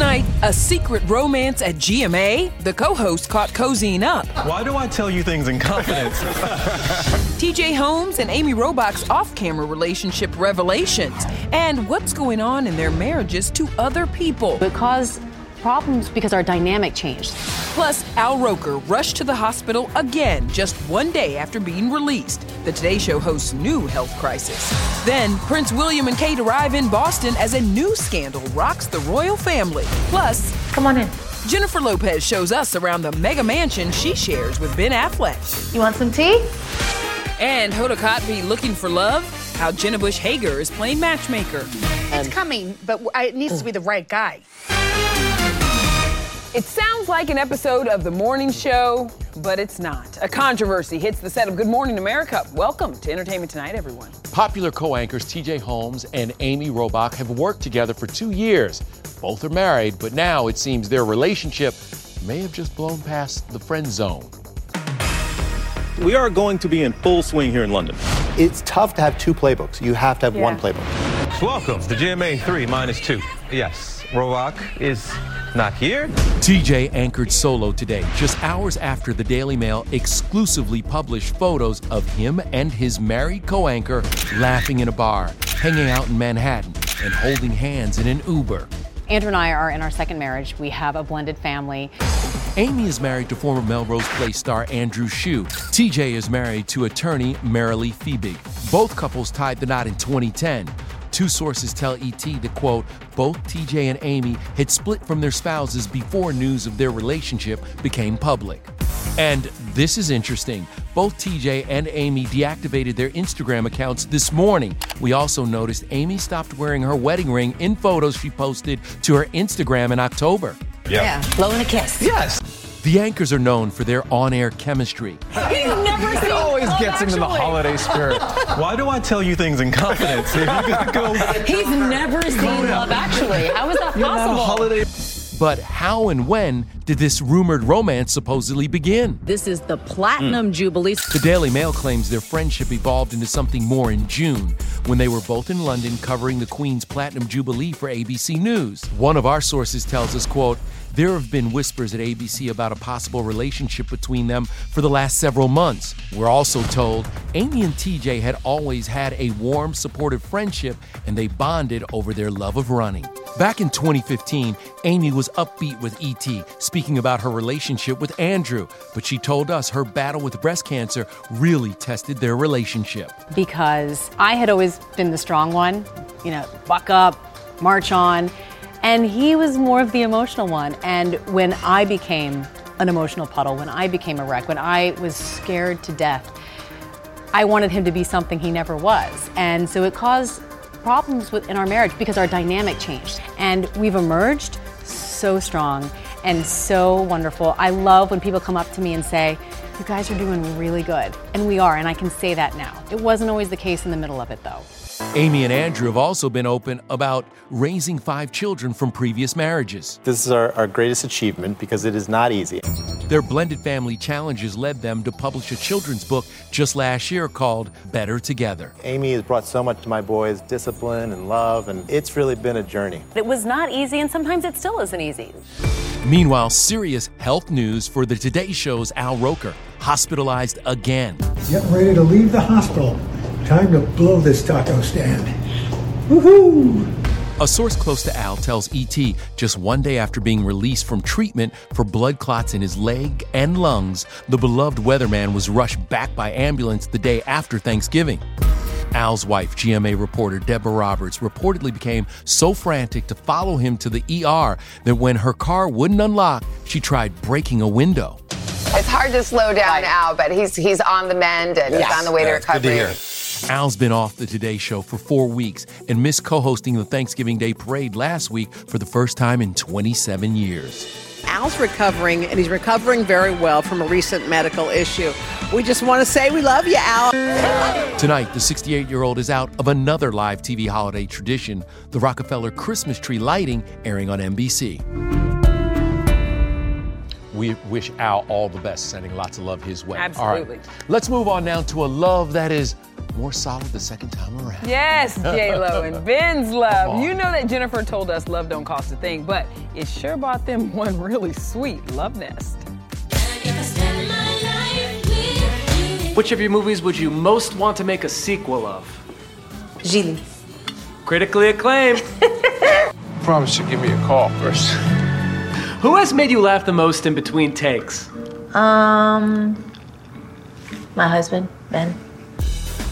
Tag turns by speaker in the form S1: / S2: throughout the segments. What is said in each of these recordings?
S1: Tonight, a secret romance at GMA. The co host caught cozying up.
S2: Why do I tell you things in confidence?
S1: TJ Holmes and Amy Robach's off camera relationship revelations. And what's going on in their marriages to other people.
S3: It caused problems because our dynamic changed.
S1: Plus, Al Roker rushed to the hospital again just one day after being released. The Today Show host's new health crisis. Then, Prince William and Kate arrive in Boston as a new scandal rocks the royal family. Plus,
S3: Come on in.
S1: Jennifer Lopez shows us around the mega mansion she shares with Ben Affleck.
S3: You want some tea?
S1: And Hoda Kotb looking for love? How Jenna Bush Hager is playing matchmaker.
S4: It's coming, but it needs to be the right guy.
S1: It sounds like an episode of The Morning Show, but it's not. A controversy hits the set of Good Morning America. Welcome to Entertainment Tonight, everyone.
S5: Popular co anchors TJ Holmes and Amy Robach have worked together for two years. Both are married, but now it seems their relationship may have just blown past the friend zone.
S2: we are going to be in full swing here in London.
S6: It's tough to have two playbooks. You have to have one playbook.
S2: Welcome to GMA 3 minus 2. Yes, Robach is not here.
S5: TJ anchored solo today, just hours after the Daily Mail exclusively published photos of him and his married co anchor laughing in a bar, hanging out in Manhattan, and holding hands in an Uber.
S3: Andrew and I are in our second marriage. We have a blended family.
S5: Amy is married to former Melrose Place star Andrew Shue. TJ is married to attorney Marilee Fiebig. Both couples tied the knot in 2010. Two sources tell ET that, quote, both TJ and Amy had split from their spouses before news of their relationship became public. And this is interesting. Both TJ and Amy deactivated their Instagram accounts this morning. We also noticed Amy stopped wearing her wedding ring in photos she posted to her Instagram in October.
S4: Yeah, blowing a kiss.
S2: Yes.
S5: The anchors are known for their on air chemistry.
S2: It always gets into the holiday spirit. Why do I tell you things in confidence? Go
S3: He's never seen Love Actually. How is that
S2: a
S3: possible?
S2: holiday.
S5: But how and when did this rumored romance supposedly begin?
S7: This is the Platinum hmm. Jubilee.
S5: The Daily Mail claims their friendship evolved into something more in June when they were both in London covering the Queen's Platinum Jubilee for ABC News. One of our sources tells us, quote, there have been whispers at ABC about a possible relationship between them for the last several months. We're also told Amy and TJ had always had a warm, supportive friendship and they bonded over their love of running. Back in 2015, Amy was upbeat with ET, speaking about her relationship with Andrew, but she told us her battle with breast cancer really tested their relationship.
S3: Because I had always been the strong one, you know, buck up, march on. And he was more of the emotional one. And when I became an emotional puddle, when I became a wreck, when I was scared to death, I wanted him to be something he never was. And so it caused problems in our marriage because our dynamic changed. And we've emerged so strong and so wonderful. I love when people come up to me and say, You guys are doing really good. And we are, and I can say that now. It wasn't always the case in the middle of it, though.
S5: Amy and Andrew have also been open about raising five children from previous marriages.
S6: This is our, our greatest achievement because it is not easy.
S5: Their blended family challenges led them to publish a children's book just last year called Better Together.
S6: Amy has brought so much to my boys discipline and love, and it's really been a journey.
S3: It was not easy, and sometimes it still isn't easy.
S5: Meanwhile, serious health news for the Today Show's Al Roker, hospitalized again.
S8: Getting ready to leave the hospital. Time to blow this taco stand. Woohoo!
S5: A source close to Al tells ET just one day after being released from treatment for blood clots in his leg and lungs, the beloved weatherman was rushed back by ambulance the day after Thanksgiving. Al's wife, GMA reporter Deborah Roberts, reportedly became so frantic to follow him to the ER that when her car wouldn't unlock, she tried breaking a window.
S9: It's hard to slow down Al, but he's he's on the mend and yes. he's on the way to recovery.
S5: Al's been off the Today Show for four weeks and missed co hosting the Thanksgiving Day parade last week for the first time in 27 years.
S10: Al's recovering, and he's recovering very well from a recent medical issue. We just want to say we love you, Al.
S5: Tonight, the 68 year old is out of another live TV holiday tradition the Rockefeller Christmas tree lighting airing on NBC. We wish Al all the best, sending lots of love his way.
S1: Absolutely.
S5: All right. Let's move on now to a love that is more solid the second time around.
S1: Yes, J Lo and Ben's love. You know that Jennifer told us love don't cost a thing, but it sure bought them one really sweet love nest.
S11: Which of your movies would you most want to make a sequel of?
S12: Gigli.
S11: Critically acclaimed.
S13: Promise to give me a call first.
S11: Who has made you laugh the most in between takes?
S12: Um, my husband, Ben.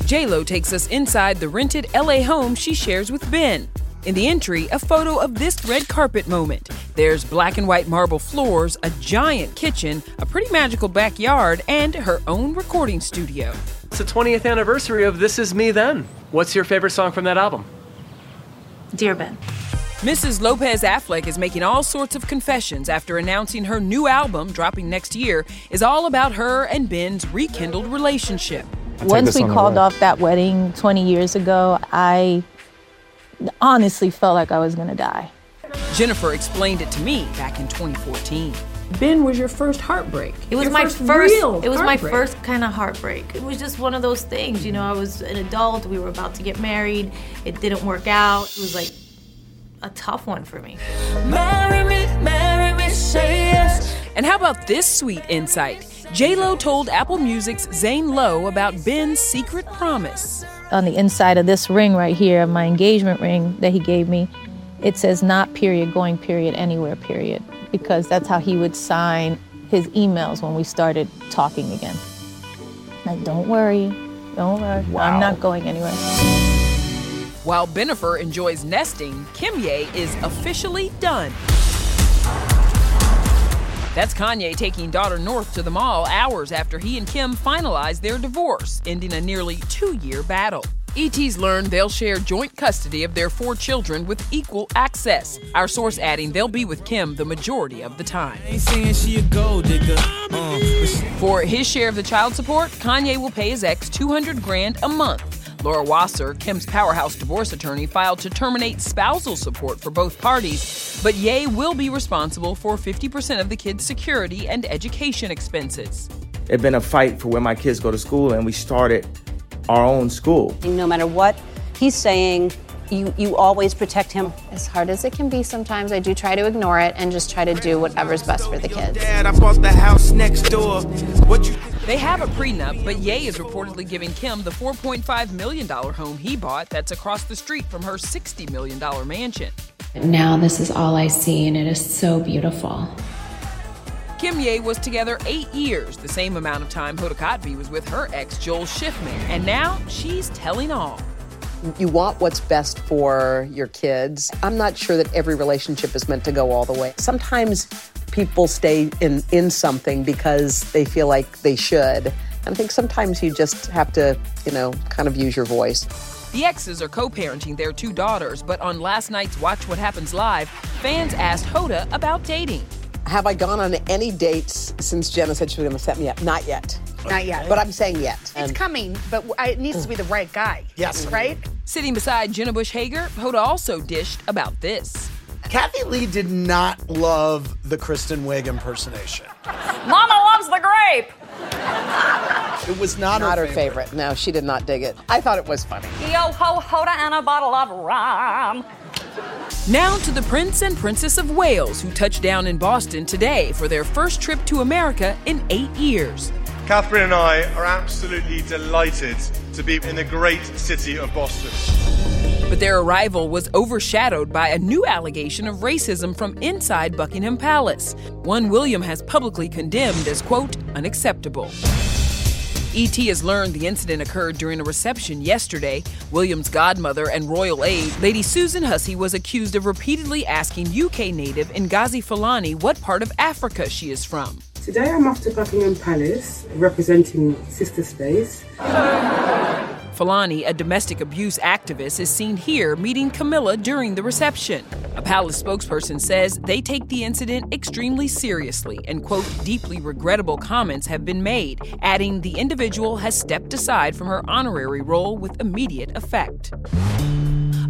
S1: J-Lo takes us inside the rented LA home she shares with Ben. In the entry, a photo of this red carpet moment. There's black and white marble floors, a giant kitchen, a pretty magical backyard, and her own recording studio.
S11: It's the 20th anniversary of This Is Me Then. What's your favorite song from that album?
S12: Dear Ben.
S1: Mrs. Lopez Affleck is making all sorts of confessions after announcing her new album, dropping next year, is all about her and Ben's rekindled relationship.
S14: Once we called off that wedding 20 years ago, I honestly felt like I was going to die.
S1: Jennifer explained it to me back in 2014. Ben was your first heartbreak.
S12: It was
S1: your
S12: my
S1: first,
S12: first
S1: real
S12: it was my first kind of heartbreak. It was just one of those things, you know, I was an adult, we were about to get married, it didn't work out. It was like a tough one for me.
S1: Marry me, marry me, say yes. And how about this sweet insight? J-Lo told Apple Music's Zane Lowe about Ben's secret promise.
S14: On the inside of this ring right here, my engagement ring that he gave me, it says not period, going period, anywhere period, because that's how he would sign his emails when we started talking again. Like, don't worry, don't worry,
S1: Wow.
S14: I'm not going anywhere.
S1: While Bennifer enjoys nesting, Kimye is officially done. That's Kanye taking daughter North to the mall hours after he and Kim finalized their divorce, ending a nearly two year battle. ET's learned they'll share joint custody of their four children with equal access. Our source adding they'll be with Kim the majority of the time. For his share of the child support, Kanye will pay his ex 200 grand a month. Laura Wasser, Kim's powerhouse divorce attorney, filed to terminate spousal support for both parties, but Ye will be responsible for 50% of the kids' security and education expenses.
S15: It's been a fight for where my kids go to school, and we started our own school.
S16: No matter what he's saying, you, you always protect him.
S17: As hard as it can be sometimes, I do try to ignore it and just try to do whatever's best for the kids.
S18: Dad, I bought the house next door. What you
S1: They have a prenup, but Ye is reportedly giving Kim the $4.5 million home he bought that's across the street from her $60 million mansion.
S19: Now this is all I see, and it is so beautiful.
S1: Kim Ye was together eight years, the same amount of time Hoda Kotb was with her ex Joel Schiffman, and now she's telling all.
S10: You want what's best for your kids. I'm not sure that every relationship is meant to go all the way. Sometimes people stay in, in something because they feel like they should, I think sometimes you just have to, you know, kind of use your voice.
S1: The exes are co parenting their two daughters, but on last night's Watch What Happens Live, fans asked Hoda about dating.
S10: Have I gone on any dates since Jenna said she was going to set me up? Not yet.
S4: Not yet.
S10: But I'm saying yet.
S4: It's coming, but it needs to be the right guy.
S10: Yes.
S4: Right?
S1: Sitting beside Jenna Bush Hager, Hoda also dished about this.
S20: Kathie Lee did not love the Kristen Wiig impersonation.
S7: Mama loves the grape.
S20: It was not,
S10: Not
S20: her,
S10: her favorite. No, she did not dig it. I thought it was funny.
S7: Yo ho hoda and a bottle of rum.
S1: Now to the Prince and Princess of Wales, who touched down in Boston today for their first trip to America in eight years.
S21: Catherine and I are absolutely delighted to be in the great city of Boston.
S1: But their arrival was overshadowed by a new allegation of racism from inside Buckingham Palace, one William has publicly condemned as, quote, unacceptable. ET has learned the incident occurred during a reception yesterday. William's godmother and royal aide, Lady Susan Hussey, was accused of repeatedly asking UK native Ngozi Fulani what part of Africa she is from.
S22: Today I'm off to Buckingham Palace representing Sistah Space.
S1: Fulani, a domestic abuse activist, is seen here meeting Camilla during the reception. A palace spokesperson says they take the incident extremely seriously and, quote, deeply regrettable comments have been made, adding the individual has stepped aside from her honorary role with immediate effect.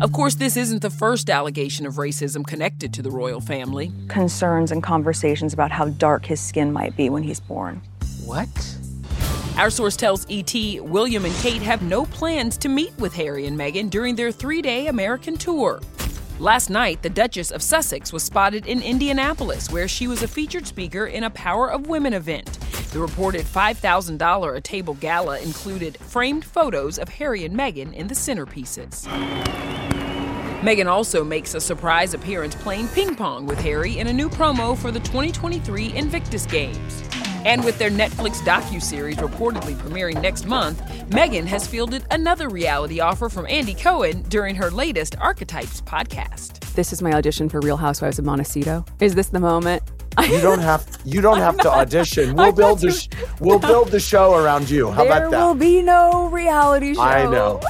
S1: Of course, this isn't the first allegation of racism connected to the royal family.
S23: Concerns and conversations about how dark his skin might be when he's born.
S1: What? Our source tells ET William and Kate have no plans to meet with Harry and Meghan during their three day American tour. Last night, the Duchess of Sussex was spotted in Indianapolis, where she was a featured speaker in a Power of Women event. The reported $5,000 a table gala included framed photos of Harry and Meghan in the centerpieces. Meghan also makes a surprise appearance playing ping pong with Harry in a new promo for the 2023 Invictus Games. And with their Netflix docu-series reportedly premiering next month, Meghan has fielded another reality offer from Andy Cohen during her latest Archetypes podcast.
S24: This is my audition for Real Housewives of Montecito. Is this the moment?
S6: You don't have you don't have to audition. We'll
S24: I'm
S6: build the sh- we'll build the show around you. How
S24: there
S6: about that?
S24: There will be no reality show.
S6: I know.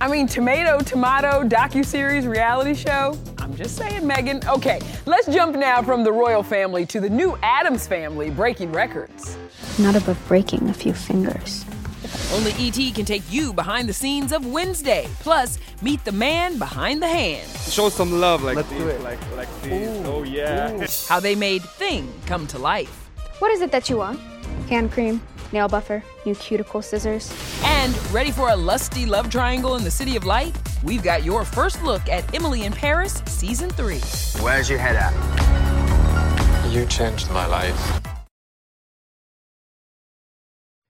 S1: I mean, tomato, tomato, docu-series, reality show. I'm just saying, Meghan. Okay, let's jump now from the royal family to the new Addams family breaking records.
S19: Not above breaking a few fingers.
S1: Only ET can take you behind the scenes of Wednesday. Plus, meet the man behind the hand.
S13: Show some love like this, like like this. oh yeah.
S1: How they made Thing come to life.
S17: What is it that you want? Hand cream, nail buffer, new cuticle scissors.
S1: And ready for a lusty love triangle in the City of Light? We've got your first look at Emily in Paris, Season 3.
S25: Where's your head at?
S2: You changed my life.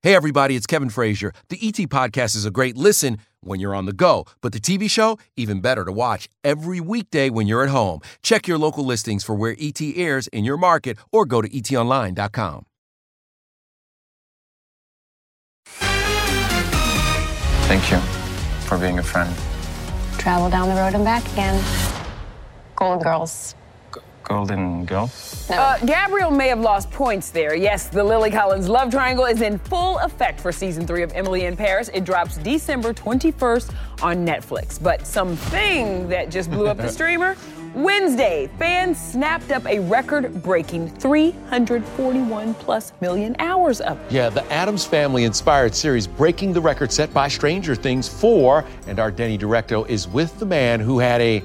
S5: Hey, everybody, it's Kevin Frazier. The ET Podcast is a great listen when you're on the go, but the TV show, even better to watch every weekday when you're at home. Check your local listings for where ET airs in your market or go to etonline.com.
S2: Thank you for being a friend.
S17: Travel down the road and back again. Golden Girls.
S2: Golden girl.
S1: Uh, Gabriel may have lost points there. Yes, the Lily Collins love triangle is in full effect for season three of Emily in Paris. It drops December 21st on Netflix. But something that just blew up the streamer Wednesday, fans snapped up a record breaking 341 plus million hours of it.
S5: Yeah, the Addams Family inspired series breaking the record set by Stranger Things 4, and our Denny Directo is with the man who had a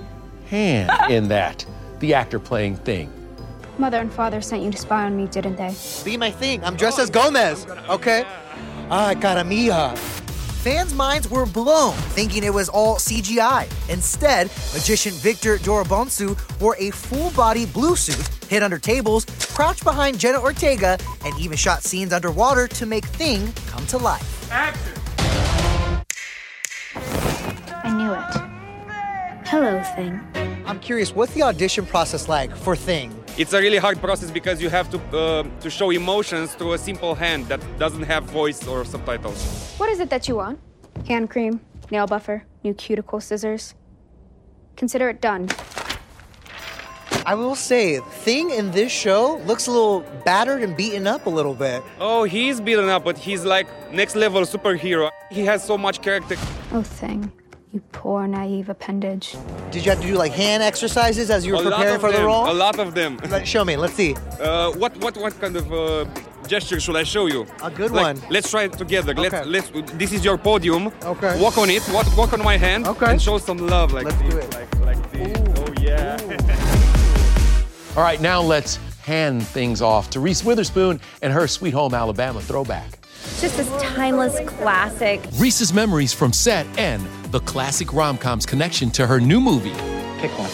S5: hand in that, the actor playing Thing.
S17: Mother and father sent you to spy on me, didn't they?
S20: Be my thing. I'm dressed as Gomez. Okay. Ah, cara mia.
S26: Fans' minds were blown, thinking it was all CGI. Instead, magician Victor Dorobantu wore a full-body blue suit, hid under tables, crouched behind Jenna Ortega, and even shot scenes underwater to make Thing come to life.
S17: I knew it. Hello, thing.
S26: I'm curious, what's the audition process like for Thing?
S13: It's a really hard process because you have to uh, to show emotions through a simple hand that doesn't have voice or subtitles.
S17: What is it that you want? Hand cream, nail buffer, new cuticle scissors. Consider it done.
S20: I will say, Thing in this show looks a little battered and beaten up a little bit.
S13: Oh, he's beaten up, but he's like next level superhero. He has so much character.
S27: Oh, thing. You poor naive appendage.
S20: Did you have to do like hand exercises as you were
S13: a lot
S20: preparing
S13: of
S20: for the
S13: them,
S20: role?
S13: A lot of them.
S20: Let- Show me. Let's see.
S13: Uh, what what what kind of uh, gesture should I show you?
S20: A good
S13: Like,
S20: one.
S13: Let's try it together.
S20: Okay.
S13: Let's let's. This is your podium.
S20: Okay.
S13: Walk on it. Walk, walk on my hand.
S20: Okay.
S13: And show some love like
S20: Let's
S13: this.
S20: do it.
S13: Like like this. Oh yeah.
S5: All right, now let's hand things off to Reese Witherspoon and her Sweet Home Alabama throwback.
S28: It's just this timeless classic.
S5: Reese's memories from set and the classic rom com's connection to her new movie.
S2: Pick one.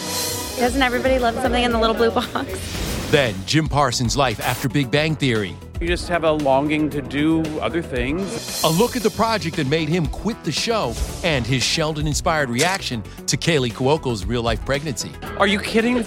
S28: Doesn't everybody love something in the little blue box?
S5: Then Jim Parsons' life after Big Bang Theory.
S29: You just have a longing to do other things.
S5: A look at the project that made him quit the show and his Sheldon inspired reaction to Kaley Cuoco's real life pregnancy.
S29: Are you kidding?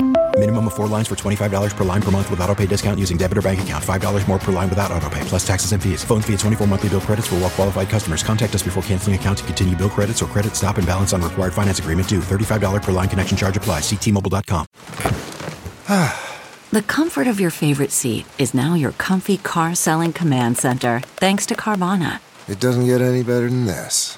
S30: Minimum of four lines for $25 per line per month with auto pay discount using debit or bank account. $5 more per line without auto pay, plus taxes and fees. Phone fee at 24 monthly bill credits for well qualified customers. Contact us before canceling account to continue bill credits or credit stop and balance on required finance agreement due. $35 per line connection charge applies. Ctmobile.com.
S31: The comfort of your favorite seat is now your comfy car selling command center, thanks to Carvana.
S32: It doesn't get any better than this.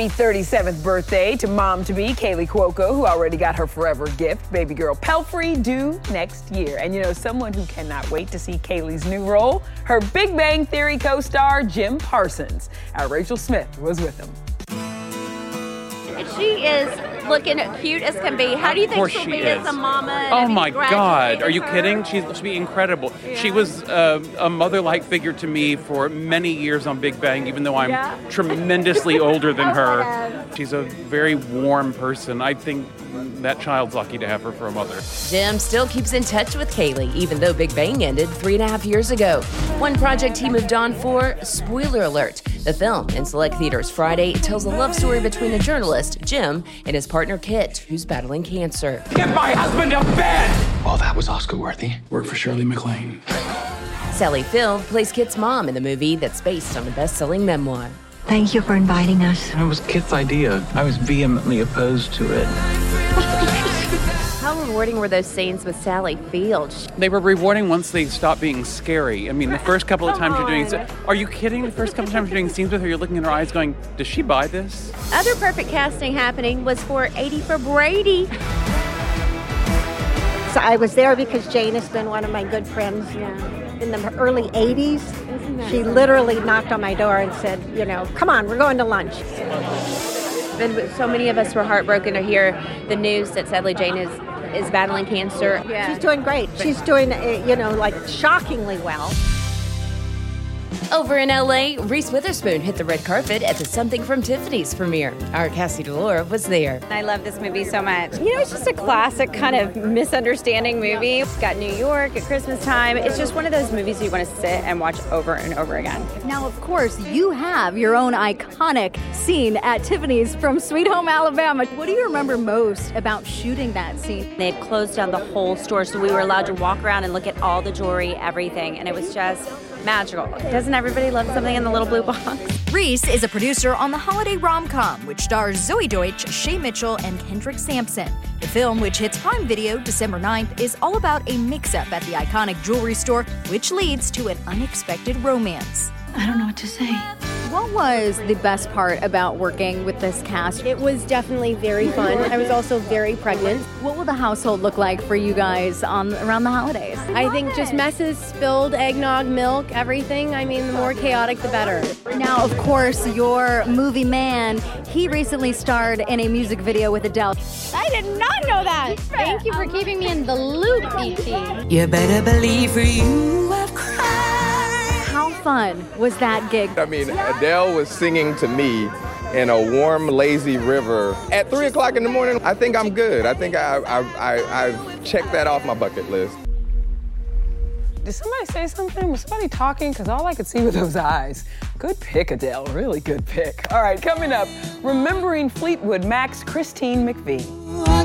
S1: Happy 37th birthday to mom to be Kaley Cuoco, who already got her forever gift, baby girl Pelfrey, due next year. And you know, someone who cannot wait to see Kaley's new role, her Big Bang Theory co star, Jim Parsons. Our Rachel Smith was with him.
S28: She is looking cute as can be. How do you think she'll
S29: she
S28: be
S29: is.
S28: as a mama?
S29: Oh my God! Are you
S28: her?
S29: kidding? She's she'll be incredible. She was uh, a mother-like figure to me for many years on Big Bang, even though I'm
S28: Yeah.
S29: tremendously older than her.
S28: God.
S29: She's a very warm person. I think that child's lucky to have her for a mother.
S33: Jim still keeps in touch with Kaley, even though Big Bang ended three and a half years ago. One project he moved on for, spoiler alert. The film, in select theaters Friday, tells a love story between a journalist, Jim, and his partner Kit, who's battling cancer.
S29: Get my husband to bed!
S34: Oh, that was Oscar worthy. Work for Shirley MacLaine.
S33: Sally Field plays Kit's mom in the movie that's based on a best selling memoir.
S35: Thank you for inviting us.
S34: It was Kit's idea. I was vehemently opposed to it.
S28: How rewarding were those scenes with Sally Field?
S29: They were rewarding once they stopped being scary. I mean, the first couple of times you're doing, are you kidding? The first couple of times you're doing scenes with her, you're looking in her eyes, going, "Does she buy this?"
S28: Other perfect casting happening was for 80 for Brady.
S36: So I was there because Jane has been one of my good friends Yeah in the early 80s. She literally knocked on my door and said, you know, come on, we're going to lunch.
S28: And so many of us were heartbroken to hear the news that sadly Jane is is battling cancer.
S36: She's doing great. She's doing, uh, you know, like shockingly well.
S33: Over in LA, Reese Witherspoon hit the red carpet at the Something from Tiffany's premiere. Our Cassie DiLaura was there.
S28: I love this movie so much. You know, it's just a classic kind of misunderstanding movie. It's got New York at Christmas time. It's just one of those movies you want to sit and watch over and over again.
S37: Now, of course, you have your own iconic scene at Tiffany's from Sweet Home Alabama. What do you remember most about shooting that scene?
S28: They had closed down the whole store, so we were allowed to walk around and look at all the jewelry, everything, and it was just magical. Doesn't everybody love something in the little blue box?
S37: Reese is a producer on the holiday rom com, which stars Zoey Deutch, Shay Mitchell, and Kendrick Sampson. The film, which hits Prime Video December 9th, is all about a mix up at the iconic jewelry store, which leads to an unexpected romance.
S19: I don't know what to say.
S38: What was the best part about working with this cast?
S39: It was definitely very fun. I was also very pregnant.
S38: What will the household look like for you guys on around the holidays?
S39: I think just messes, spilled eggnog, milk, everything. I mean, the more chaotic, the better.
S38: Now, of course, your movie man, he recently starred in a music video with Adele.
S39: I did not know that. Thank you for keeping me in the loop, E.T.
S31: You better believe for you I've
S38: How fun was that gig?
S40: I mean, Adele was singing to me in a warm, lazy river at three o'clock in the morning. I think I'm good. I think I, I, I, I've checked that off my bucket list.
S6: Did somebody say something? Was somebody talking? Because all I could see were those eyes. Good pick, Adele. Really good pick. All right, coming up, remembering Fleetwood Mac's Christine McVie.
S31: I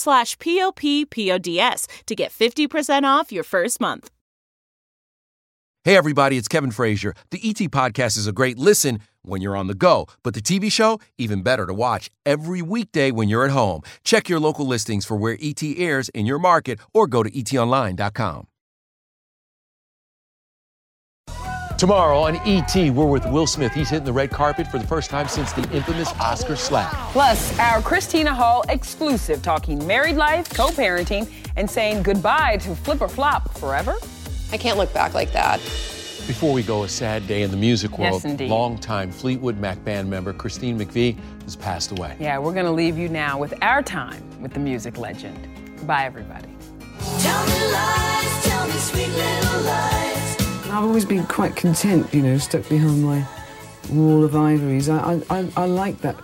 S41: slash p-o-p-p-o-d-s to get 50% off your first month.
S5: Hey, everybody, it's Kevin Frazier. The ET Podcast is a great listen when you're on the go, but the TV show, even better to watch every weekday when you're at home. Check your local listings for where ET airs in your market or go to etonline.com. Tomorrow on ET, we're with Will Smith. He's hitting the red carpet for the first time since the infamous Oscar slap.
S6: Plus, our Christina Hall exclusive talking married life, co parenting, and saying goodbye to flip or flop forever.
S42: I can't look back like that.
S5: Before we go, a sad day in the music world.
S6: Yes, indeed.
S5: Longtime Fleetwood Mac band member Christine McVie has passed away.
S6: Yeah, we're going to leave you now with our time with the music legend. Bye, everybody.
S31: Tell me lies, tell me sweet little lies.
S43: I've always been quite content, you know, stuck behind my wall of ivories. I, I, I, like that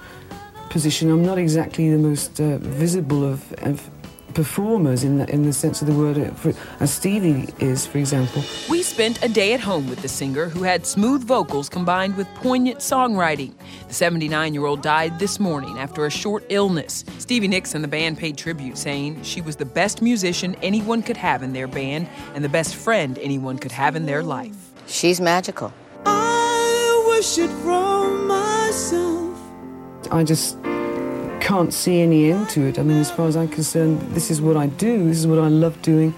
S43: position. I'm not exactly the most uh, visible of, of performers in the, in the sense of the word, for, as Stevie is, for example.
S6: We spent a day at home with the singer who had smooth vocals combined with poignant songwriting. The 79 year old died this morning after a short illness. Stevie Nicks and the band paid tribute, saying she was the best musician anyone could have in their band and the best friend anyone could have in their life.
S44: She's magical.
S31: I wish it from myself.
S43: I just can't see any end to it. I mean, as far as I'm concerned, this is what I do, this is what I love doing.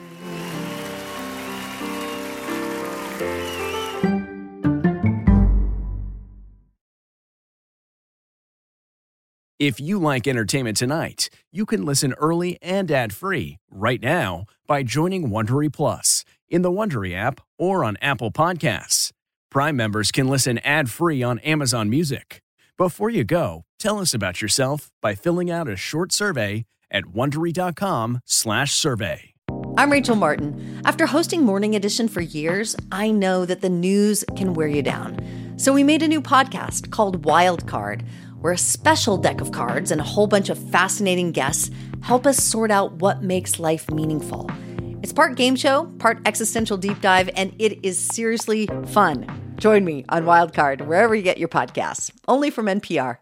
S45: If you like entertainment tonight, you can listen early and ad-free right now by joining Wondery Plus in the Wondery app or on Apple Podcasts. Prime members can listen ad-free on Amazon Music. Before you go, tell us about yourself by filling out a short survey at wondery.com/survey.
S38: I'm Rachel Martin. After hosting Morning Edition for years, I know that the news can wear you down. So we made a new podcast called Wild Card, where a special deck of cards and a whole bunch of fascinating guests help us sort out what makes life meaningful. It's part game show, part existential deep dive, and it is seriously fun. Join me on Wildcard wherever you get your podcasts, only from NPR.